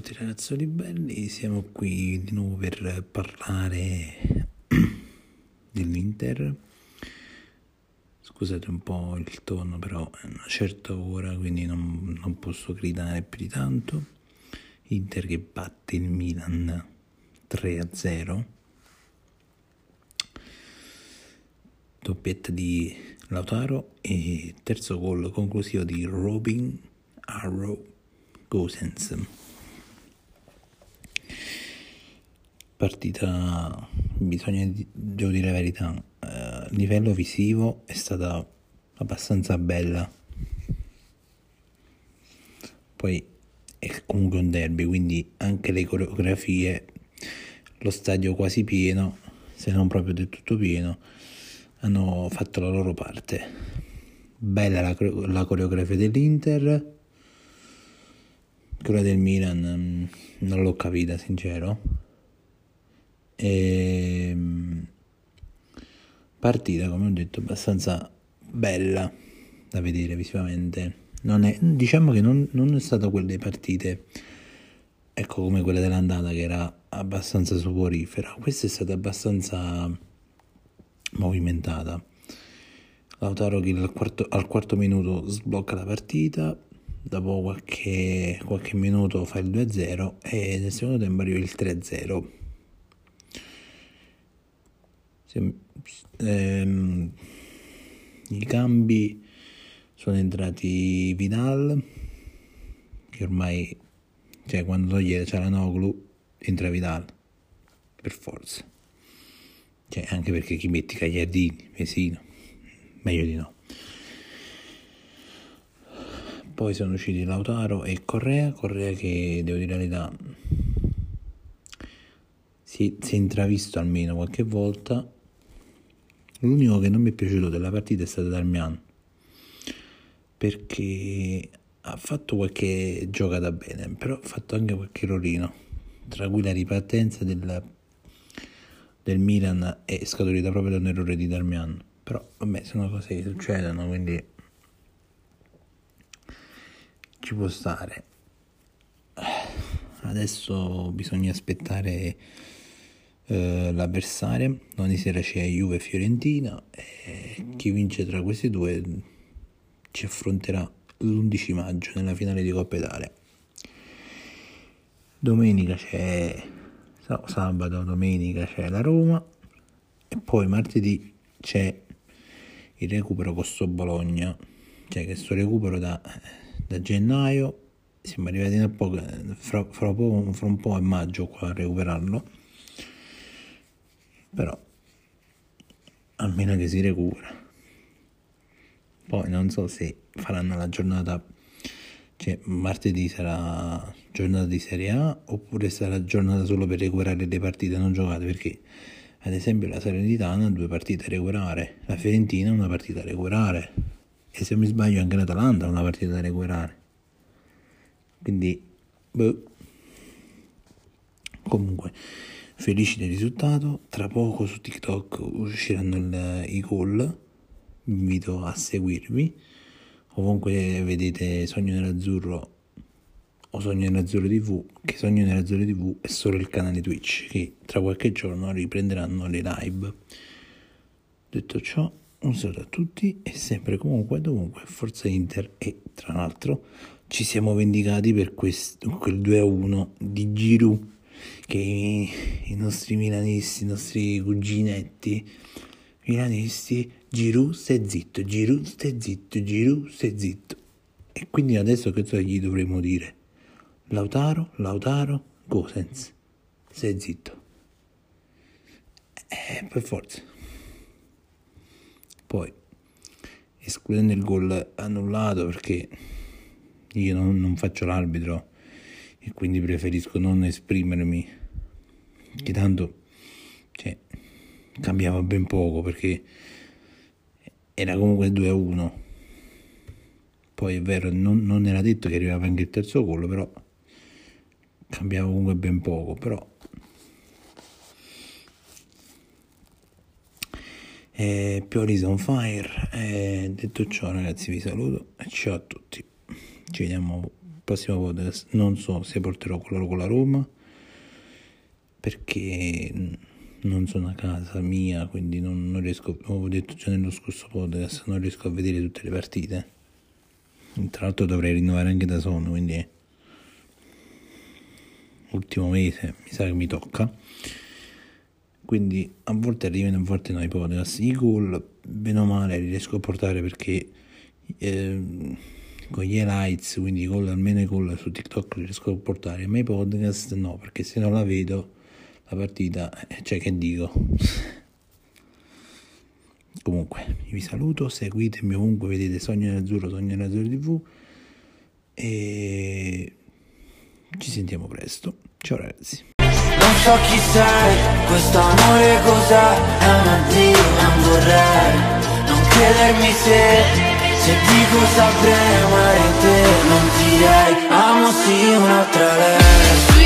Tutti ragazzoli belli, siamo qui di nuovo per parlare dell'Inter. Scusate un po' il tono, però è una certa ora, quindi non, non posso gridare più di tanto. Inter che batte il Milan 3 a 0. Doppietta di Lautaro e terzo gol conclusivo di Robin Arrow Gosens. Partita, bisogna, devo dire la verità, eh, a livello visivo è stata abbastanza bella. Poi è comunque un derby, quindi anche le coreografie, lo stadio quasi pieno, se non proprio del tutto pieno, hanno fatto la loro parte. Bella la, la coreografia dell'Inter, quella del Milan mm, non l'ho capita, sincero. E... Partita, come ho detto, abbastanza bella da vedere visivamente. È, diciamo che non, non è stata quelle partite, ecco come quella dell'andata che era abbastanza soporifera. Questa è stata abbastanza movimentata. Lautaro che al quarto, al quarto minuto sblocca la partita, dopo qualche, qualche minuto fa il 2-0 e nel secondo tempo arriva il 3-0. Ehm, I cambi sono entrati Vidal, che ormai, cioè quando toglie Cialanoglu, entra Vidal, per forza. Cioè, anche perché chi metti Cagliardini, Vesino, meglio di no. Poi sono usciti Lautaro e Correa, Correa che devo dire la verità si, si è intravisto almeno qualche volta. L'unico che non mi è piaciuto della partita è stato Darmian perché ha fatto qualche giocata bene, però ha fatto anche qualche errorino, tra cui la ripartenza del, del Milan è scaturita proprio da un errore di Darmian. Però vabbè, sono cose che succedono, quindi ci può stare. Adesso bisogna aspettare eh, l'avversario. Domani sera c'è Juve Fiorentina e chi vince tra questi due ci affronterà l'11 maggio nella finale di Coppa Italia. Domenica c'è sabato, domenica c'è la Roma e poi martedì c'è il recupero con sto Bologna, cioè che sto recupero da, da gennaio siamo arrivati a poco, fra, fra, po', fra un po' è maggio qua a recuperarlo però almeno che si recupera. Poi non so se faranno la giornata cioè martedì sarà giornata di Serie A oppure sarà giornata solo per recuperare le partite non giocate perché ad esempio la Salernitana ha due partite da recuperare. La Fiorentina una partita da recuperare. E se mi sbaglio anche l'Atalanta ha una partita da recuperare. Quindi boh. comunque felici del risultato. Tra poco su TikTok usciranno il, i gol vi invito a seguirmi ovunque vedete Sogno Nerazzurro o Sogno Nerazzurro TV che Sogno Nerazzurro TV è solo il canale Twitch che tra qualche giorno riprenderanno le live. Detto ciò un saluto a tutti e sempre comunque dovunque Forza Inter e tra l'altro ci siamo vendicati per questo, quel 2-1 di Giroud che i, i nostri milanisti, i nostri cuginetti milanisti, Giroud stai zitto, Giroud stai zitto, Giroud stai zitto. E quindi adesso che cosa gli dovremmo dire? Lautaro, Lautaro, Gosens, stai zitto. Eh, per forza. Poi, escludendo il gol annullato perché io non, non faccio l'arbitro e quindi preferisco non esprimermi che tanto cioè, cambiava ben poco perché era comunque 2 a 1 poi è vero non, non era detto che arrivava anche il terzo gol però cambiava comunque ben poco però. Eh, Pioli on fire. Eh, detto ciò ragazzi vi saluto ciao a tutti. Ci vediamo prossimo podcast non so se porterò quello con la Roma perché non sono a casa mia quindi non, non riesco avevo detto già nello scorso podcast non riesco a vedere tutte le partite. Tra l'altro dovrei rinnovare anche da sonno quindi ultimo mese mi sa che mi tocca. Quindi a volte arrivano a volte no i podcast. I gol bene o male li riesco a portare perché eh, con gli highlights quindi gol almeno i gol su TikTok riesco a portare ma i podcast no perché se non la vedo la partita eh, cioè che dico? Comunque vi saluto seguitemi ovunque vedete Sogno Nerazzurro Sogno Nerazzurro TV e ci sentiamo presto. Ciao ragazzi. Non so chi sei, questo amore cos'è? È un addio, non vorrei. Non chiedermi se Se dico saprei amare te Non direi Amo sì un'altra lei